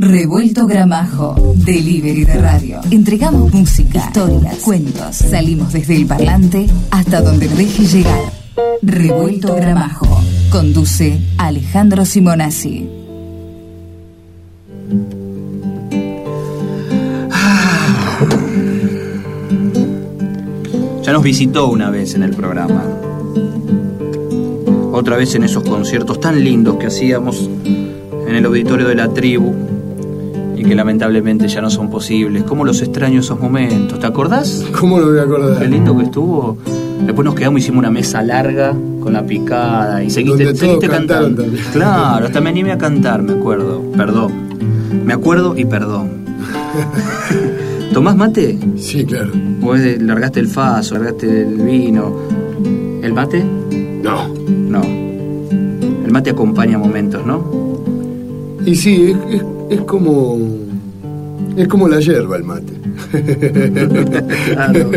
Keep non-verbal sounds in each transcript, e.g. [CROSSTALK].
Revuelto Gramajo, delivery de radio. Entregamos música, historias, cuentos. Salimos desde el parlante hasta donde deje llegar. Revuelto Gramajo. Conduce Alejandro Simonazzi. Ya nos visitó una vez en el programa. Otra vez en esos conciertos tan lindos que hacíamos en el auditorio de la tribu y que lamentablemente ya no son posibles. ¿Cómo los extraño esos momentos? ¿Te acordás? ¿Cómo lo voy a acordar? Qué lindo que estuvo. Después nos quedamos, hicimos una mesa larga con la picada y seguiste, seguiste cantando. también. Claro, hasta me animé a cantar, me acuerdo. Perdón. Me acuerdo y perdón. [LAUGHS] ¿Tomás mate? Sí, claro. ¿Vos largaste el faso, largaste el vino? ¿El mate? No. No. El mate acompaña momentos, ¿no? Y sí, es, es- es como. Es como la hierba el mate. [LAUGHS] Claro.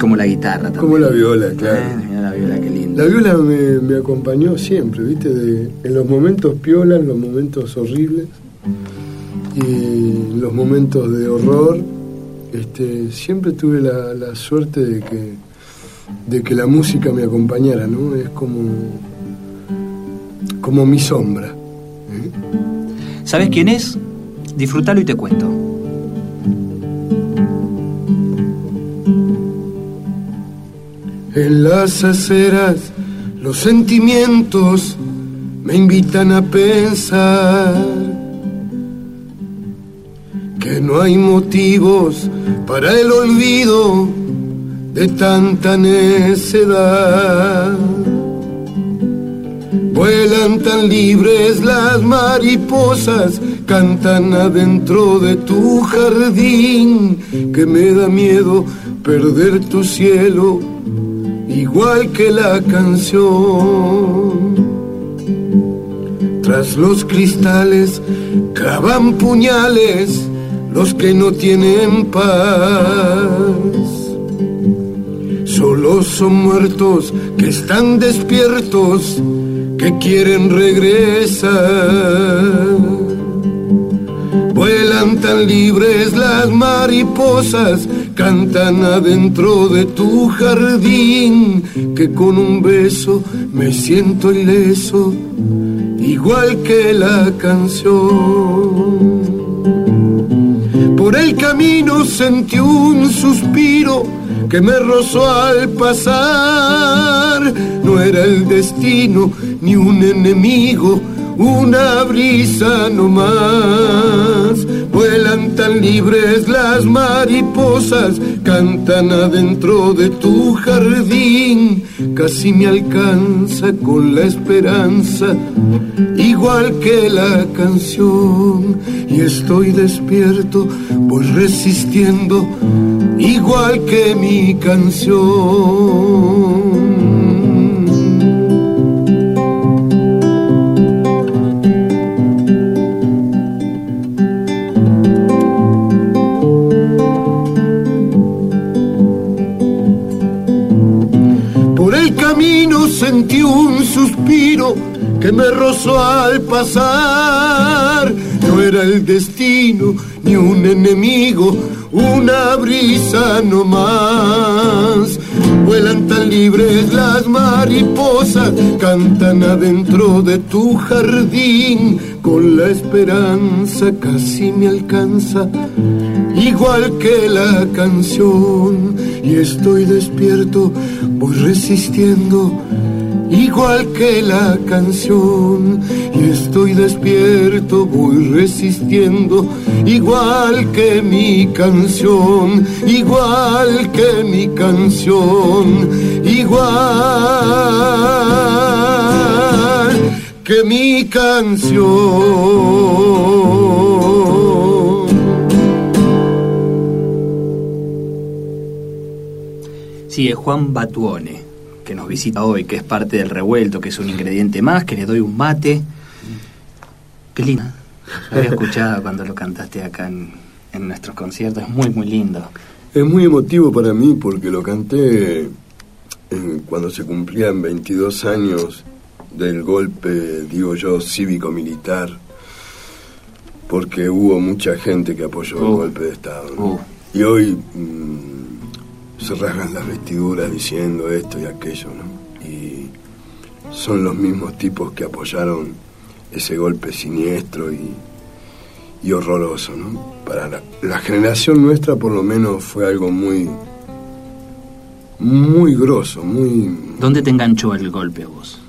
Como la guitarra también. Como la viola, claro. Eh, mira la viola, qué linda. La viola me, me acompañó siempre, ¿viste? De- en los momentos piola, en los momentos horribles y en los momentos de horror. Este, siempre tuve la, la suerte de que, de que la música me acompañara, ¿no? Es como, como mi sombra. ¿Sabes quién es? Disfrútalo y te cuento. En las aceras los sentimientos me invitan a pensar que no hay motivos para el olvido de tanta necedad. Vuelan tan libres las mariposas, cantan adentro de tu jardín, que me da miedo perder tu cielo, igual que la canción. Tras los cristales clavan puñales los que no tienen paz. Solo son muertos que están despiertos, que quieren regresar. Vuelan tan libres las mariposas, cantan adentro de tu jardín, que con un beso me siento ileso, igual que la canción. Por el camino sentí un suspiro que me rozó al pasar. No era el destino ni un enemigo, una brisa no más. Vuelan tan libres las mariposas, cantan adentro de tu jardín. Casi me alcanza con la esperanza, igual que la canción. Y estoy despierto, voy resistiendo, igual que mi canción. Por el camino sentí un suspiro que me rozó al pasar. No era el destino ni un enemigo, una brisa no más. Vuelan tan libres las mariposas, cantan adentro de tu jardín. Con la esperanza casi me alcanza, igual que la canción. Y estoy despierto, voy resistiendo, igual que la canción. Y estoy despierto, voy resistiendo, igual que mi canción, igual que mi canción, igual que mi canción. Sí, es Juan Batuone, que nos visita hoy, que es parte del revuelto, que es un ingrediente más, que le doy un mate. Qué lindo. Lo había escuchado cuando lo cantaste acá en, en nuestros conciertos, es muy, muy lindo. Es muy emotivo para mí porque lo canté eh, cuando se cumplían 22 años del golpe, digo yo, cívico-militar porque hubo mucha gente que apoyó el Uh. golpe de Estado. ¿no? Uh. Y hoy mm, se rasgan las vestiduras diciendo esto y aquello, ¿no? Y son los mismos tipos que apoyaron ese golpe siniestro y, y horroroso, ¿no? Para la, la generación nuestra por lo menos fue algo muy, muy grosso, muy... ¿Dónde te enganchó el golpe a vos?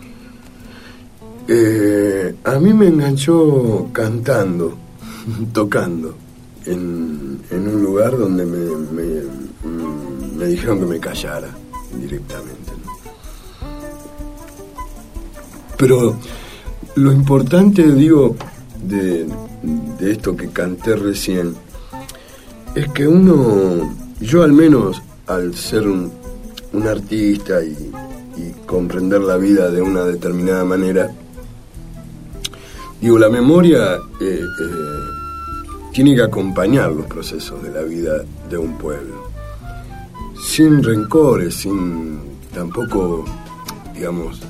Eh, a mí me enganchó cantando, [LAUGHS] tocando, en, en un lugar donde me, me- me dijeron que me callara directamente. Pero lo importante, digo, de, esto que canté recién, es que uno, yo al menos al ser un, artista y, y comprender la vida de una determinada manera, digo, la memoria eh, eh, tiene que acompañar los procesos de la vida de un pueblo, sin rencores, sin tampoco, digamos,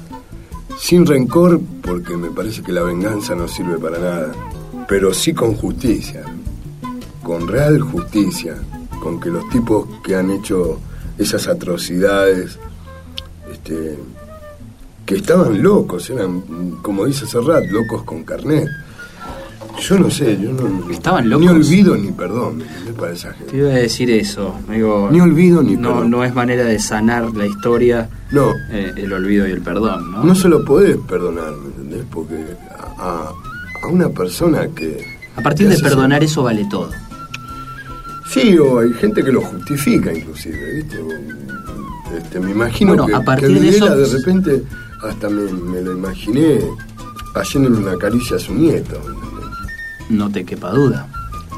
sin rencor, porque me parece que la venganza no sirve para nada, pero sí con justicia, con real justicia, con que los tipos que han hecho esas atrocidades, este, que estaban locos, eran, como dice Serrat, locos con carnet. Yo no sé, yo no. ¿Estaban Ni locos? olvido ni perdón. Para esa gente. Te iba a decir eso. Digo, Ni olvido ni no, perdón. no es manera de sanar la historia No, eh, el olvido y el perdón, ¿no? no se lo podés perdonar, ¿me entendés? Porque a, a una persona que. A partir de perdonar eso vale todo. Sí, o hay gente que lo justifica inclusive, ¿viste? Este, me imagino Bueno, que, a partir que de eso- de repente hasta me, me lo imaginé haciéndole una caricia a su nieto. ¿me entendés? No te quepa duda.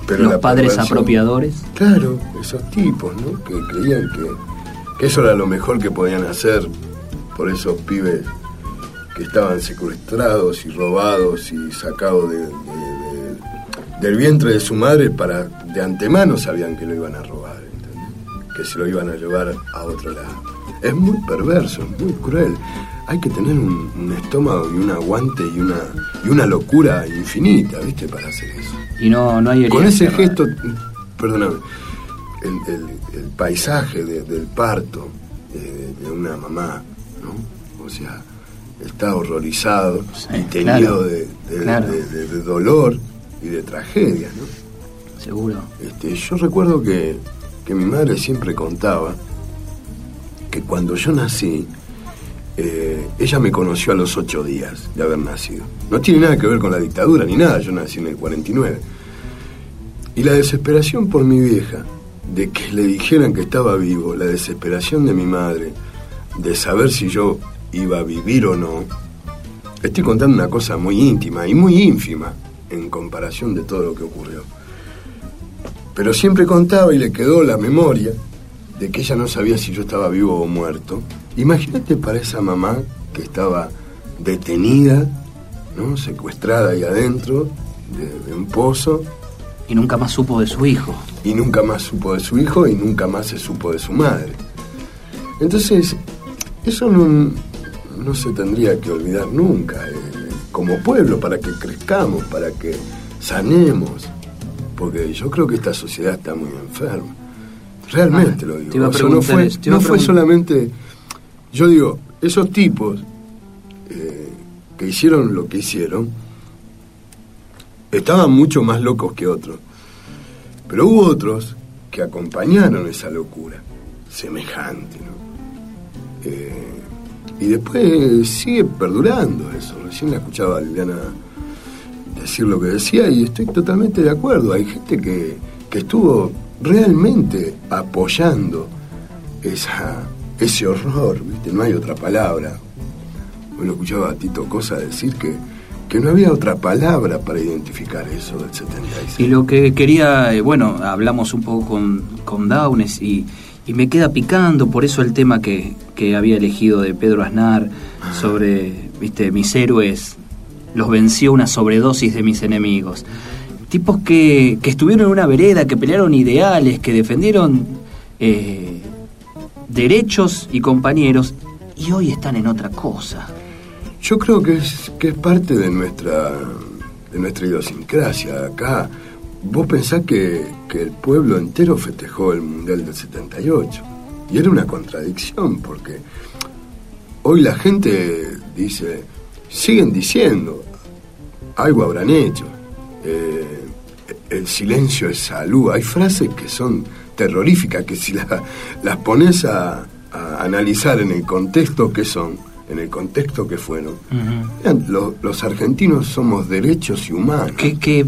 Pero Los padres apropiadores. Claro, esos tipos, ¿no? Que creían que, que eso era lo mejor que podían hacer por esos pibes que estaban secuestrados y robados y sacados de- de- de- del vientre de su madre para de antemano sabían que lo iban a robar, ¿entendés? que se lo iban a llevar a otro lado. Es muy perverso, es muy cruel. Hay que tener un, un estómago y un aguante y una, y una locura infinita, ¿viste? Para hacer eso. Y no, no hay Con ese gesto, perdóname, el, el- el paisaje de- del parto de, de una mamá, ¿no? O sea, está horrorizado Sí, y tenido claro, claro. de dolor y de tragedia, ¿no? Seguro. Este, yo recuerdo que, que mi madre siempre contaba que cuando yo nací, eh, ella me conoció a los ocho días de haber nacido. No tiene nada que ver con la dictadura ni nada, yo nací en el 49. Y la desesperación por mi vieja, de que le dijeran que estaba vivo, la desesperación de mi madre, de saber si yo iba a vivir o no, estoy contando una cosa muy íntima y muy ínfima en comparación de todo lo que ocurrió. Pero siempre contaba y le quedó la memoria de que ella no sabía si yo estaba vivo o muerto. Imagínate para esa mamá que estaba detenida, ¿no? secuestrada ahí adentro de, de un pozo Y nunca más supo de su hijo. y nunca más supo de su hijo y nunca más se supo de su madre. Entonces, eso no, no se tendría que olvidar nunca, eh, como pueblo, para que crezcamos, para que sanemos, porque yo creo que esta sociedad está muy enferma. Realmente Ah, lo digo. te iba a no fue, no solamente, yo digo, esos tipos eh, que hicieron lo que hicieron, estaban mucho más locos que otros. Pero hubo otros que acompañaron esa locura semejante, ¿no? Eh, y después sigue perdurando eso. Recién la escuchaba a Liliana decir lo que decía y estoy totalmente de acuerdo. Hay gente que, que estuvo realmente apoyando esa, ese horror, ¿viste? No hay otra palabra. Lo escuchaba a Tito Cosa decir que, que no había otra palabra para identificar eso del 76. Y lo que quería, eh, bueno, hablamos un poco con, con Downes y, y me queda picando, por eso el tema que, que había elegido de Pedro Aznar sobre, viste, mis héroes, los venció una sobredosis de mis enemigos. Tipos que, que estuvieron en una vereda, que pelearon ideales, que defendieron eh, derechos y compañeros, y hoy están en otra cosa. Yo creo que es, que es parte de nuestra de nuestra idiosincrasia acá. Vos pensás que, que el pueblo entero festejó el Mundial del 78. Y era una contradicción, porque hoy la gente dice, siguen diciendo, algo habrán hecho. Eh, el silencio es salud. Hay frases que son terroríficas, que si las pones a, analizar en el contexto que son, en el contexto que fueron, los, argentinos somos derechos y humanos. ¿Qué, qué,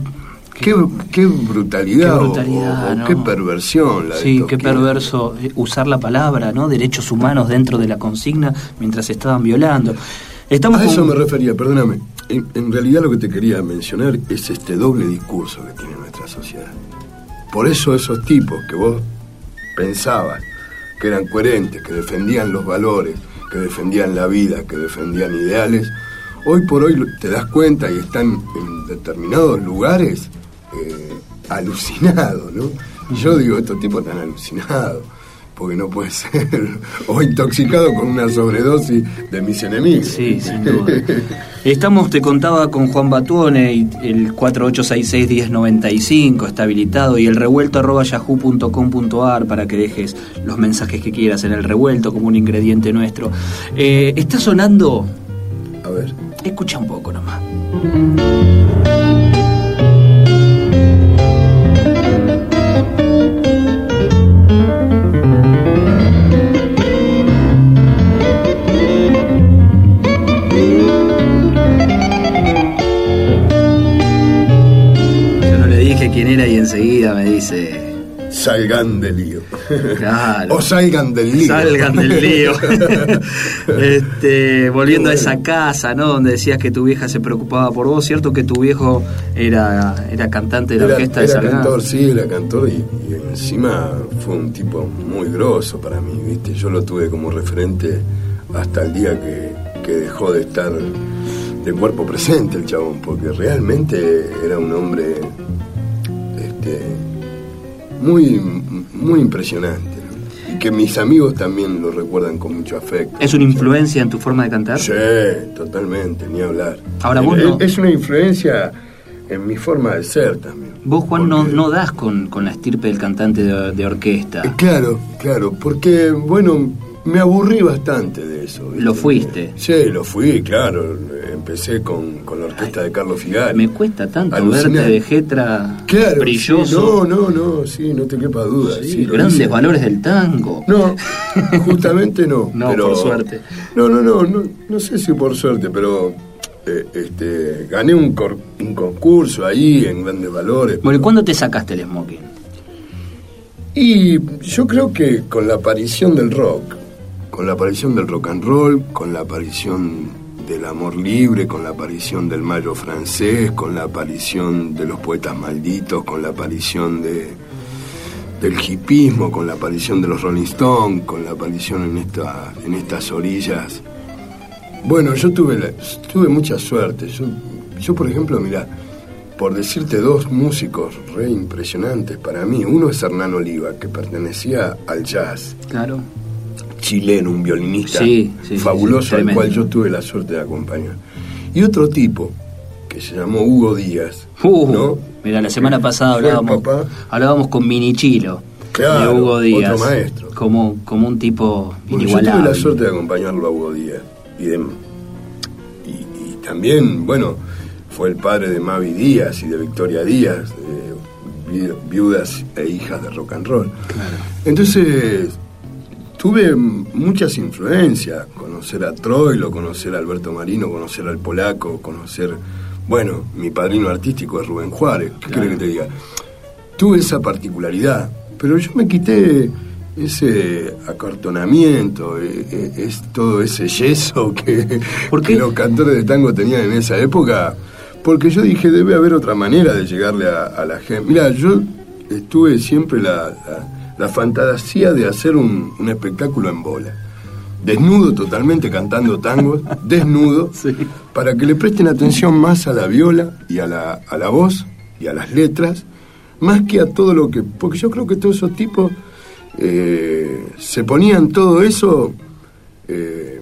qué, qué brutalidad, qué qué perversión. La sí, qué perverso eh, usar la palabra, ¿no? Derechos humanos dentro de la consigna mientras se estaban violando. Estamos a eso me refería, perdóname. En, realidad lo que te quería mencionar es este doble discurso que tiene nuestra sociedad. Por eso esos tipos que vos pensabas que eran coherentes, que defendían los valores, que defendían la vida, que defendían ideales, hoy por hoy te das cuenta y están en determinados lugares eh, alucinados, ¿no? Y yo digo, estos tipos están alucinados porque no puede ser, [LAUGHS] o intoxicado con una sobredosis de mis enemigos. Sí, sin duda. Estamos, te contaba, con Juan Batuone, el 4866-1095 está habilitado, y el revuelto arroba yahoo.com.ar para que dejes los mensajes que quieras en el revuelto como un ingrediente nuestro. Eh, está sonando... A ver. Escucha un poco nomás. Y enseguida me dice... Salgan del lío. Claro. O salgan del lío. Salgan del lío. [LAUGHS] este, volviendo a esa casa, ¿no? Donde decías que tu vieja se preocupaba por vos, ¿cierto? Que tu viejo era, era cantante de la orquesta de Salgan. Era cantor, sí, era cantor y, encima fue un tipo muy grosso para mí, ¿viste? Yo lo tuve como referente hasta el día que, que dejó de estar de cuerpo presente el chabón, porque realmente era un hombre muy, muy impresionante. Y que mis amigos también lo recuerdan con mucho afecto. ¿Es una influencia en tu forma de cantar? Sí, totalmente, ni hablar. Ahora vos Es una influencia en mi forma de ser también. Vos, Juan, no, no das con, con, la estirpe del cantante de, de orquesta. Eh, claro, claro, porque, bueno, me aburrí bastante de eso. ¿Lo fuiste? Sí, lo fui, claro. Empecé con, con la orquesta de Carlos Figari. Me cuesta tanto verte de Jetra claro, brilloso. no, no, no, sí, no te quepa duda. Sí, grandes valores del tango. No, [LAUGHS] justamente no. no, por suerte. No, no, no, no, no sé si por suerte, pero eh, este, gané un, un concurso ahí en grandes valores. Bueno, ¿y cuándo te sacaste el smoking? Y yo creo que con la aparición del rock con la aparición del rock and roll, con la aparición del amor libre, con la aparición del mayo francés, con la aparición de los poetas malditos, con la aparición de, del hipismo, con la aparición de los Rolling Stones, con la aparición en, esta, en estas orillas. Bueno, yo tuve, tuve mucha suerte. Yo, yo, por ejemplo, mira, por decirte dos músicos re impresionantes para mí, uno es Hernán Oliva, que pertenecía al jazz. Claro chileno, un violinista fabuloso al cual yo tuve la suerte de acompañar. Y otro tipo, que se llamó Hugo Díaz. Uh, Mira, la semana pasada hablábamos, hablábamos con Minichilo. de Hugo Díaz. Otro maestro. Como, como un tipo inigualable. Yo tuve la suerte de acompañarlo a Hugo Díaz. Y, y, también, bueno, fue el padre de Mavi Díaz y de Victoria Díaz, viudas e hijas de rock and roll. Entonces, tuve muchas influencias, conocer a Troilo, conocer a Alberto Marino, conocer al polaco, conocer, bueno, mi padrino artístico es Rubén Juárez, ¿qué crees que te diga? Tuve esa particularidad, pero yo me quité ese acartonamiento, e, e, es, todo ese yeso [LAUGHS] que, los cantores de tango tenían en esa época, porque yo dije, debe haber otra manera de llegarle a, la gente. Mira, yo estuve siempre la la fantasía de hacer un, espectáculo en bola. Desnudo totalmente cantando tangos, [LAUGHS] desnudo, para que le presten atención más a la viola y a la, a la voz y a las letras, más que a todo lo que... Porque yo creo que todos esos tipos eh, se ponían todo eso eh,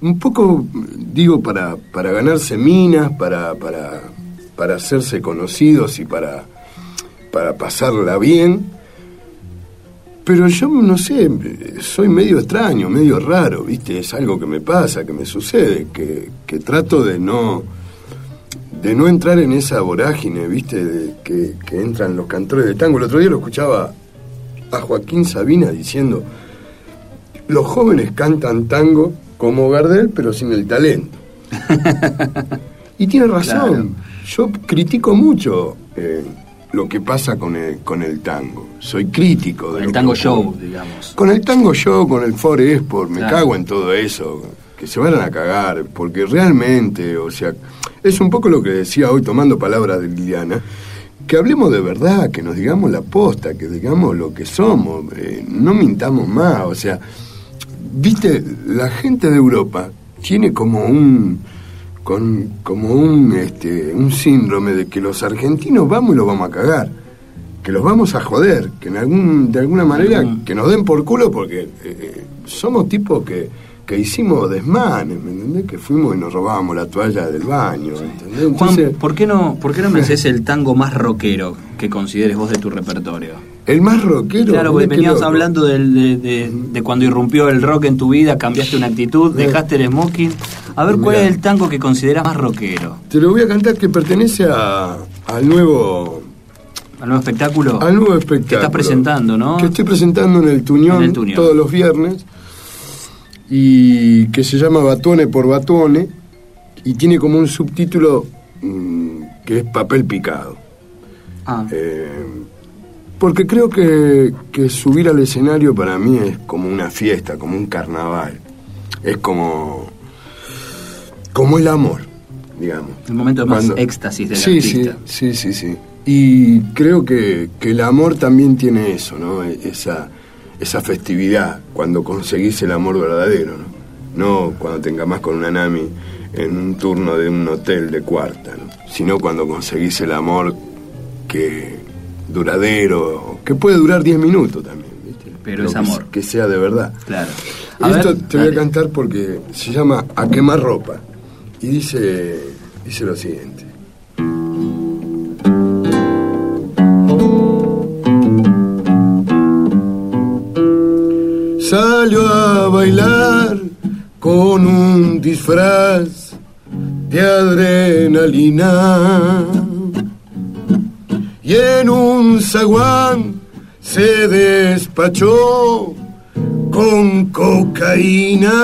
un poco, digo, para, para ganarse minas, para, para, para hacerse conocidos y para, para pasarla bien. Pero yo no sé, soy medio extraño, medio raro, ¿viste? Es algo que me pasa, que me sucede, que, que trato de no de no entrar en esa vorágine, ¿viste? De que, que entran los cantores de tango. El otro día lo escuchaba a Joaquín Sabina diciendo, los jóvenes cantan tango como Gardel, pero sin el talento. [LAUGHS] y tiene razón. Yo critico mucho eh, lo que pasa con el, con el tango. Soy crítico de el tango show, digamos. Con el tango show, con el For Export, me cago en todo eso. Que se vayan a cagar, porque realmente, o sea, es un poco lo que decía hoy tomando palabras de Liliana, que hablemos de verdad, que nos digamos la posta, que digamos lo que somos, eh, no mintamos más, o sea, viste, la gente de Europa tiene como un con, como un este un síndrome de que los argentinos vamos y los vamos a cagar, que los vamos a joder, que en algún de alguna manera que nos den por culo porque eh, eh, somos tipos que que hicimos desmanes, ¿me entendés? Que fuimos y nos robábamos la toalla del baño, ¿entendés? Juan, ¿por qué no, por qué no me [LAUGHS] haces el tango más rockero que consideres vos de tu repertorio? El más rockero. Claro, porque veníamos hablando de, cuando irrumpió el rock en tu vida, cambiaste una actitud, dejaste el smoking. A ver, ¿cuál es el tango que consideras más rockero? Te lo voy a cantar que pertenece a, al nuevo al nuevo espectáculo. Al nuevo espectáculo. Que estás presentando, ¿no? Que estoy presentando en el Tuñón, todos los viernes y que se llama Batone por Batone y tiene como un subtítulo mm, que es papel picado. Ah. Eh, porque creo que, que, subir al escenario para mí es como una fiesta, como un carnaval. Es como, como el amor, digamos. El momento más éxtasis del sí, artista. Sí, sí, sí, sí. Y creo que, que el amor también tiene eso, ¿no? E, esa, esa festividad cuando conseguís el amor verdadero, ¿no? No cuando te más con una nami en un turno de un hotel de cuarta, ¿no? sino cuando conseguís el amor que duradero, que puede durar 10 minutos también, ¿viste? Pero es amor. Que sea de verdad. Claro. Esto te voy a cantar porque se llama A quemar ropa y dice, dice lo siguiente. salió a bailar con un disfraz de adrenalina y en un zaguán se despachó con cocaína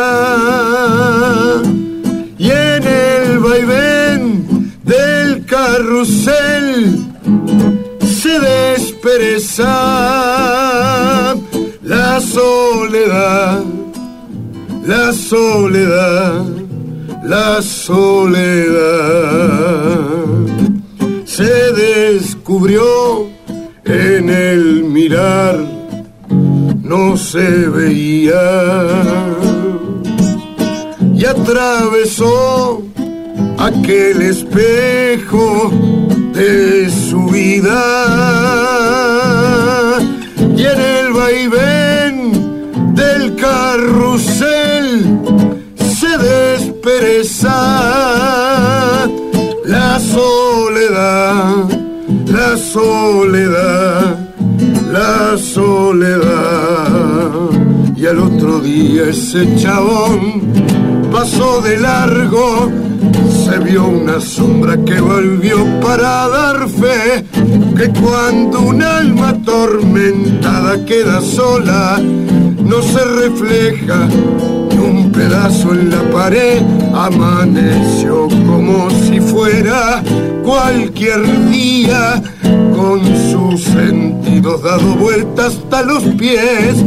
y en el vaivén del carrusel se despereza la soledad, la soledad, la soledad. Se descubrió en el mirar, no se veía y atravesó aquel espejo de su vida y en el vaivén del carrusel se despereza la soledad, la soledad, la soledad. Y al otro día ese chabón pasó de largo se vio una sombra que volvió para dar fe que cuando un alma atormentada queda sola, no se refleja ni un pedazo en la pared, amaneció como si fuera cualquier día con sus sentidos dado vuelta hasta los pies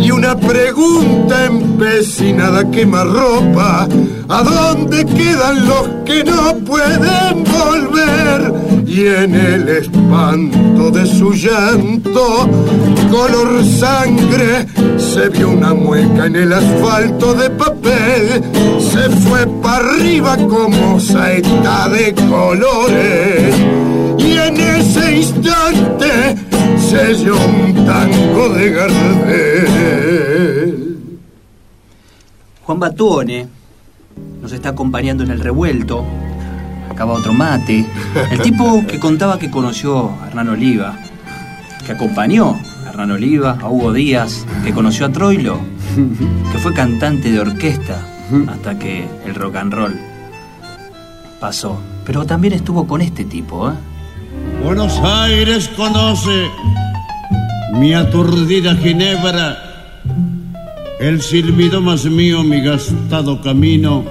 y una pregunta empecinada quema ropa. ¿a dónde quedan los que no pueden volver? Y en el espanto de su llanto, color sangre, se vio una mueca en el asfalto de papel, se fue para arriba como saeta de colores y en ese instante se dio un tango de Gardel. Juan Batuone nos está acompañando en el revuelto acaba otro mate. El tipo que contaba que conoció a Hernán Oliva, que acompañó a Hernán Oliva, a Hugo Díaz, que conoció a Troilo, que fue cantante de orquesta hasta que el rock and roll pasó. Pero también estuvo con este tipo, ¿eh? Buenos Aires conoce mi aturdida ginebra, el silbido más mío, mi gastado camino.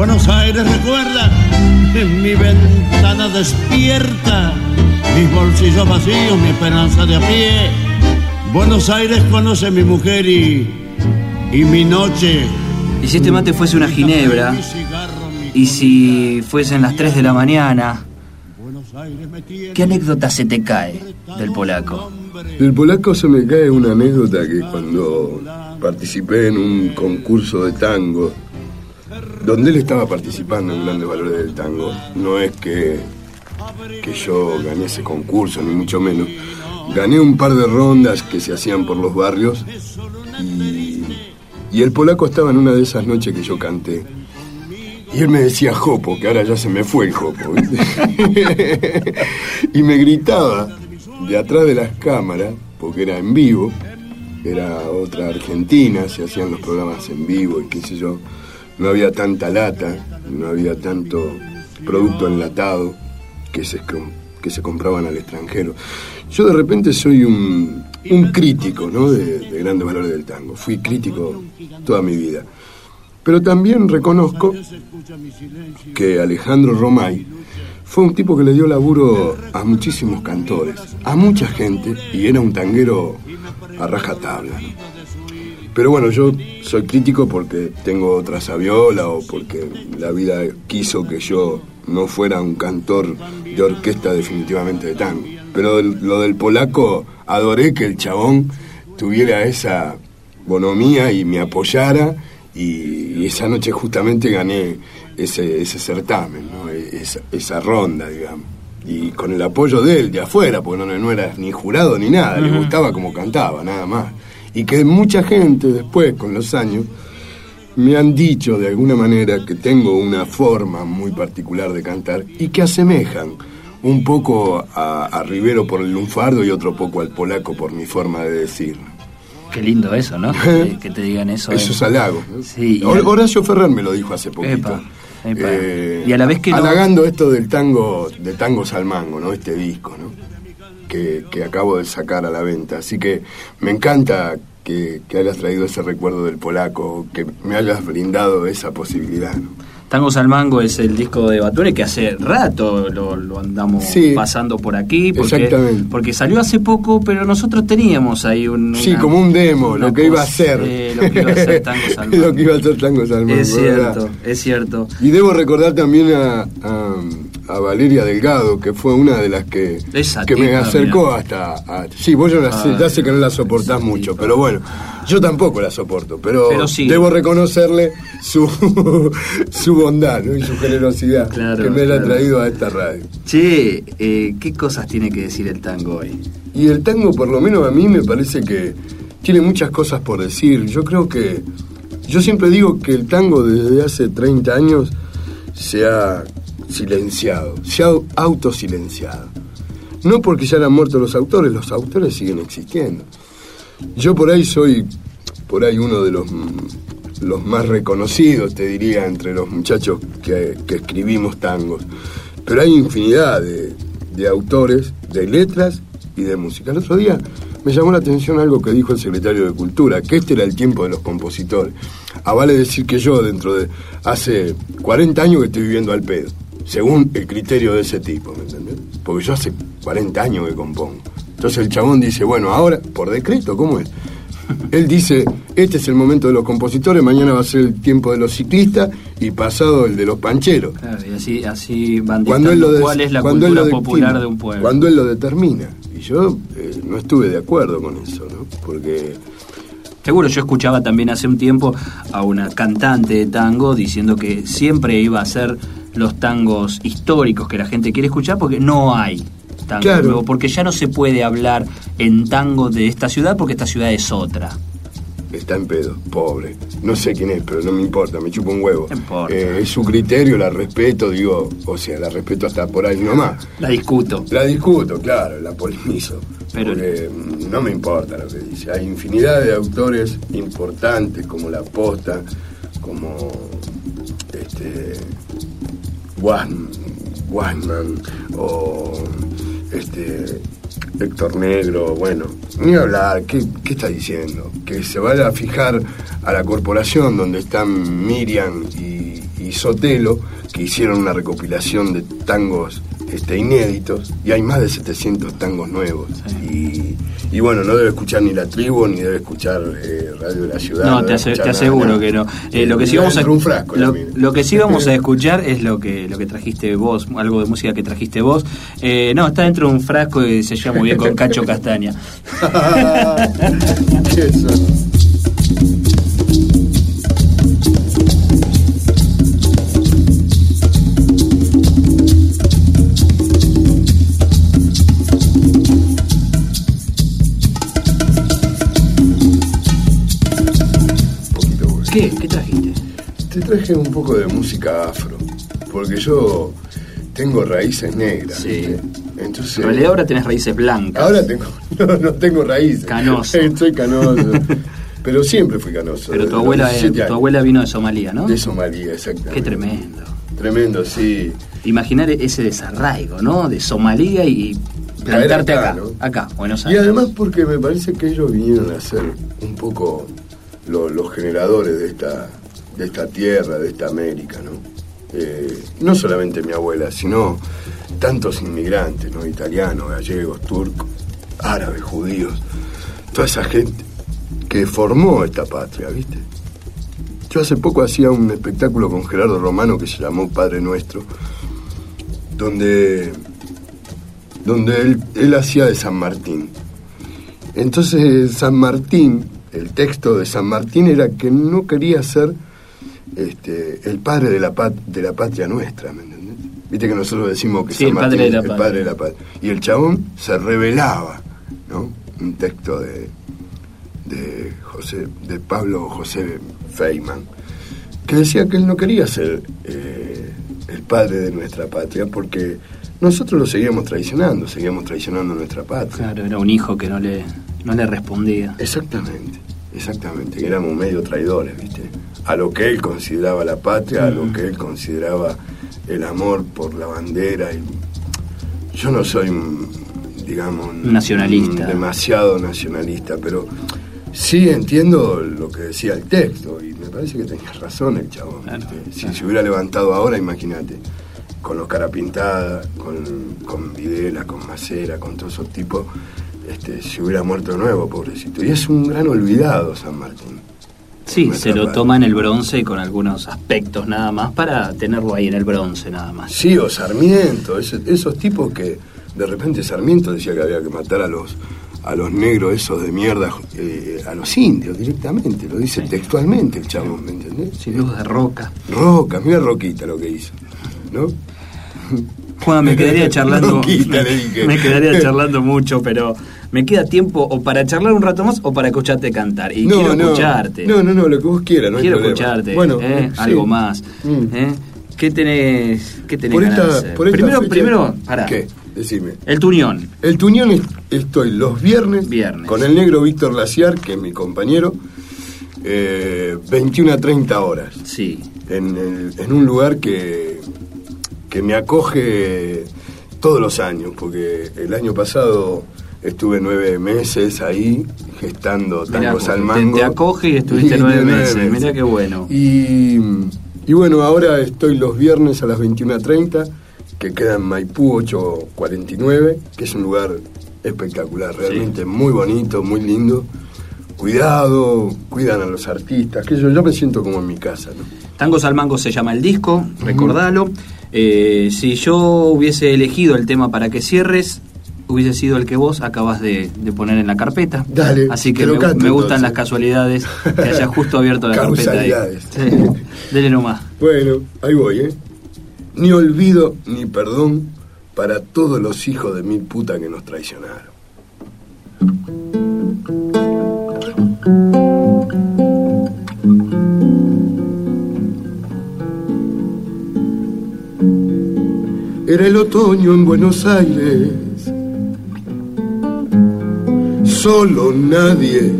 Buenos Aires recuerda mi ventana despierta, mis bolsillos vacíos, mi esperanza de a pie. Buenos Aires conoce mi mujer y, y mi noche. Y si este mate fuese una ginebra, y si fuesen las 3 de la mañana, ¿qué anécdota se te cae del polaco? Del polaco se me cae una anécdota que cuando participé en un concurso de tango, donde él estaba participando en Grandes Valores del Tango, no es que, que yo gané ese concurso, ni mucho menos. Gané un par de rondas que se hacían por los barrios y, y el polaco estaba en una de esas noches que yo canté. Y él me decía Jopo, que ahora ya se me fue el Jopo. [LAUGHS] y me gritaba de atrás de las cámaras, porque era en vivo, era otra Argentina, se hacían los programas en vivo y qué sé yo. No había tanta lata, no había tanto producto enlatado que se, que se compraban al extranjero. Yo de repente soy un, un crítico ¿no? de, de grandes valores del tango. Fui crítico toda mi vida. Pero también reconozco que Alejandro Romay fue un tipo que le dio laburo a muchísimos cantores, a mucha gente, y era un tanguero a rajatabla. Pero bueno, yo soy crítico porque tengo otra sabiola o porque la vida quiso que yo no fuera un cantor de orquesta definitivamente de tango. Pero lo del polaco, adoré que el chabón tuviera esa bonomía y me apoyara y, esa noche justamente gané ese, ese certamen, ¿no? esa, esa, ronda, digamos. Y con el apoyo de él, de afuera, porque no, no era ni jurado ni nada, uh -huh. le gustaba como cantaba, nada más. Y que mucha gente después, con los años, me han dicho de alguna manera que tengo una forma muy particular de cantar y que asemejan un poco a, a Rivero por el lunfardo y otro poco al polaco por mi forma de decir. Qué lindo eso, ¿no? [LAUGHS] que, que te digan eso. Eso eh. es halago. ¿no? Sí, Hor Horacio Ferrer me lo dijo hace poquito. Epa, epa. Eh, y a la vez que. Halagando no... esto del tango, de tangos al mango, ¿no? Este disco, ¿no? Que, que, acabo de sacar a la venta. Así que me encanta que, que hayas traído ese recuerdo del polaco, que me hayas brindado esa posibilidad, ¿no? Tangos al Mango es el disco de Batuone que hace rato lo, lo andamos sí, pasando por aquí. Porque, exactamente. Porque salió hace poco, pero nosotros teníamos ahí un. Sí, una, como un demo, lo que iba a ser. Eh, lo que iba a ser Tangos al [LAUGHS] Mango. lo que iba a ser Tangos al Mango. Es cierto, ¿verdad? es cierto. Y debo recordar también a, a, a, Valeria Delgado, que fue una de las que, que me acercó hasta. A, sí, vos yo la ya sé que no la soportás mucho, pero bueno, yo tampoco la soporto, pero, pero sí. debo reconocerle su, [LAUGHS] su bondad ¿no? y su generosidad claro, que me la claro. ha traído a esta radio. Che, eh, ¿qué cosas tiene que decir el tango hoy? Y el tango, por lo menos a mí, me parece que tiene muchas cosas por decir. Yo creo que. Yo siempre digo que el tango desde hace 30 años se ha silenciado, se ha autosilenciado. No porque ya han muerto los autores, los autores siguen existiendo. Yo por ahí soy, por ahí uno de los los más reconocidos, te diría, entre los muchachos que, escribimos tangos. Pero hay infinidad de, de, autores, de letras y de música. El otro día me llamó la atención algo que dijo el secretario de Cultura, que este era el tiempo de los compositores. A vale decir que yo, dentro de hace 40 años que estoy viviendo al pedo, según el criterio de ese tipo, ¿me entendés? Porque yo hace 40 años que compongo. Entonces el chabón dice, bueno, ahora, por decreto, ¿cómo es? Él dice, este es el momento de los compositores, mañana va a ser el tiempo de los ciclistas y pasado el de los pancheros. Claro, y así, así van cuando él lo de, cuál es la cultura popular de un pueblo. Cuando él lo determina. Y yo eh, no estuve de acuerdo con eso, ¿no? Porque... Seguro, yo escuchaba también hace un tiempo a una cantante de tango diciendo que siempre iba a ser los tangos históricos que la gente quiere escuchar porque no hay tango Claro. nuevo, porque ya no se puede hablar en tango de esta ciudad porque esta ciudad es otra. está en pedo, pobre. No sé quién es, pero no me importa, me chupa un huevo. No. Eh, es su criterio, la respeto, digo, o sea, la respeto hasta por ahí nomás. La discuto. La discuto, claro, la polemizo. Pero- porque mm, no me importa lo que dice. Hay infinidad de autores importantes como La Posta, como este Guasman o este Héctor Negro, bueno, ni hablar, ¿qué, está diciendo? Que se vaya a fijar a la corporación donde están Miriam y Sotelo, que hicieron una recopilación de tangos este, inéditos, y hay más de 700 tangos nuevos. Y, y bueno, no debe escuchar ni la tribu, ni debe escuchar eh, Radio de la Ciudad. No, te, ase- aseguro nada. que no. Eh, lo que sí vamos a frasco, lo, que sí vamos [LAUGHS] a escuchar es lo que lo que trajiste vos, algo de música que trajiste vos. Eh, no, está dentro de un frasco y se llama muy bien con Cacho Castaña. [LAUGHS] ¿Qué traje un poco de música afro, porque yo tengo raíces negras. Entonces, En realidad ahora tenés raíces blancas. ahora tengo, [LAUGHS] no, no tengo raíces. Canoso. [LAUGHS] Soy canoso. [LAUGHS] Pero siempre fui canoso. Pero tu abuela, eh, 17 tu abuela vino de Somalia, ¿no? De Somalia, exactamente. Qué tremendo. Tremendo, sí. Imaginar ese desarraigo, ¿no? De Somalia y plantarte acá, acá, ¿no? acá, Buenos Y Aires. además porque me parece que ellos vinieron a ser un poco lo- los generadores de esta, de esta tierra, de esta América, ¿no? Eh, no solamente mi abuela, sino tantos inmigrantes, ¿no? Italianos, gallegos, turcos, árabes, judíos, toda esa gente que formó esta patria, ¿viste? Yo hace poco hacía un espectáculo con Gerardo Romano que se llamó Padre Nuestro, donde donde él, él hacía de San Martín. Entonces San Martín, el texto de San Martín era que no quería ser este, el padre de la, pat- de la patria nuestra, ¿me entendés? Viste que nosotros decimos que Sí, San el padre Martín de es la el padre de la patria. Y el chabón se revelaba, ¿no? Un texto de, de, José, de Pablo José Feynman, que decía que él no quería ser eh, el padre de nuestra patria porque nosotros lo seguíamos traicionando, seguíamos traicionando nuestra patria. Claro, era un hijo que no le, no le respondía. Exactamente, exactamente, que éramos medio traidores, ¿viste? A lo que él consideraba la patria, a lo que él consideraba el amor por la bandera. Y yo no soy, digamos, Nacionalista. demasiado nacionalista, pero sí entiendo lo que decía el texto y me parece que tenías razón el chabón. Si claro. se hubiera levantado ahora, imagínate, con los cara pintada, con, con Videla, con Macera, con todos esos tipos, este, se hubiera muerto nuevo, pobrecito. Y es un gran olvidado San Martín. Sí, se lo toma en el bronce con algunos aspectos nada más para tenerlo ahí en el bronce nada más. Sí, o Sarmiento, ese- esos tipos que de repente Sarmiento decía que había que matar a los a los negros esos de mierda, eh, a los indios directamente, lo dice Sí. textualmente el chabón, ¿me entendés? Sin luz de roca. Roca, mira Roquita lo que hizo, ¿no? Juan, me [LAUGHS] quedaría charlando. Roquita, le dije. [LAUGHS] me quedaría [LAUGHS] charlando mucho, pero me queda tiempo o para charlar un rato más o para escucharte cantar. Y quiero escucharte. No, no, no, lo que vos quieras, no hay quiero problema. escucharte. Bueno, ¿eh? sí. algo más. Mm. ¿eh? ¿Qué tenés, qué tenés Por ganas de esta, hacer? por esta primero, fecha- primero, pará. ¿Qué? Decime. El tuñón. El Tuñón es- estoy los viernes, Viernes. con el negro Víctor Laciar, que es mi compañero, eh, 21 a 30 horas, Sí. en, el- en un lugar que, que me acoge todos los años, porque el año pasado estuve nueve meses ahí gestando Mirá, tangos al te- mango. te acoge y estuviste [LAUGHS] nueve meses, mirá qué bueno. Y, y bueno, ahora estoy los viernes a las 21.30, que queda en Maipú 849, que es un lugar espectacular, realmente muy bonito, muy lindo. Cuidado, cuidan a los artistas, que yo, yo me siento como en mi casa, ¿no? Tangos al Mango se llama el disco, recordalo. Eh, si yo hubiese elegido el tema para que cierres, hubiese sido el que vos acabas de, poner en la carpeta. Dale, Así que, me, canto, me, gustan entonces. las casualidades que haya justo abierto la carpeta ahí. Sí. Dele nomás. Bueno, ahí voy, ¿eh? Ni olvido ni perdón para todos los hijos de mil puta que nos traicionaron. Era el otoño en Buenos Aires Solo nadie.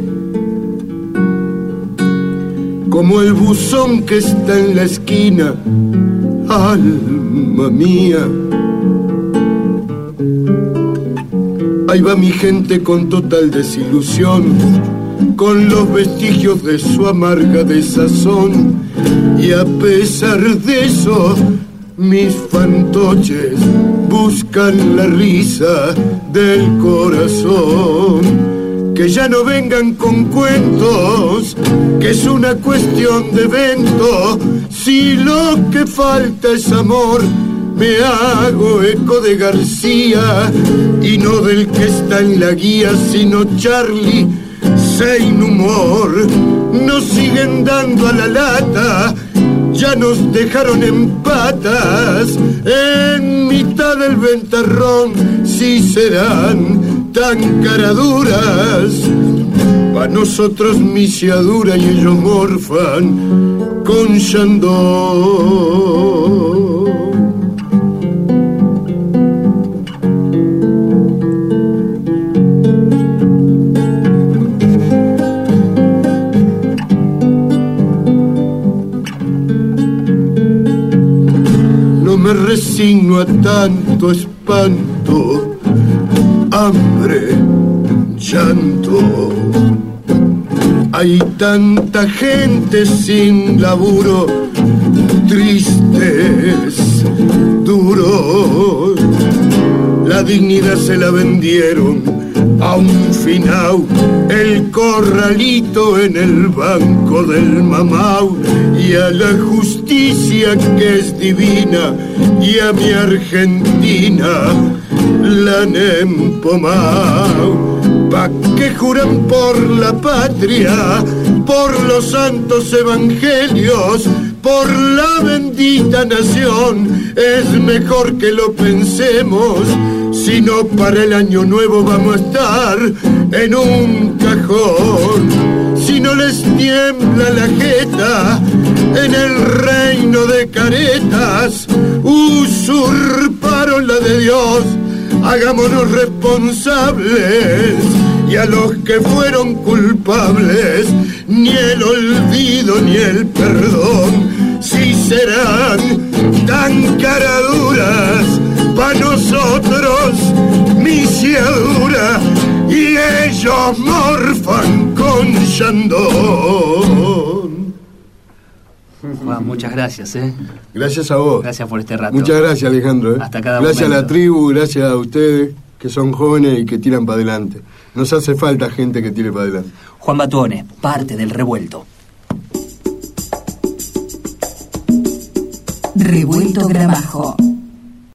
Como el buzón que está en la esquina. Alma mía. Ahí va mi gente con total desilusión, con los vestigios de su amarga desazón. Y a pesar de eso, mis fantoches buscan la risa del corazón. Que ya no vengan con cuentos, que es una cuestión de evento. Si lo que falta es amor, me hago eco de García y no del que está en la guía, sino Charlie, sin humor. Nos siguen dando a la lata, ya nos dejaron en patas, en mitad del ventarrón, si serán tan caraduras. Pa' nosotros misiadura y ellos morfan con Shandor. A tanto espanto, hambre, llanto. Hay tanta gente sin laburo, tristes, duros. La dignidad se la vendieron a un final el corralito en el banco del mamau y a la justicia que es divina y a mi Argentina la han pa' que juran por la patria por los santos evangelios por la bendita nación es mejor que lo pensemos si no para el año nuevo vamos a estar en un cajón. Si no les tiembla la jeta en el reino de caretas, usurparon la de Dios, hagámonos responsables. Y a los que fueron culpables, ni el olvido ni el perdón, si serán tan caraduras para nosotros misiadura y ellos morfan con Shandón. Juan, muchas gracias, ¿eh? Gracias a vos. Gracias por este rato. Muchas gracias, Alejandro. ¿eh? Hasta cada Gracias momento. a la tribu, gracias a ustedes que son jóvenes y que tiran para adelante. Nos hace falta gente que tire para adelante. Juan Batuone, parte del revuelto. Revuelto Gramajo.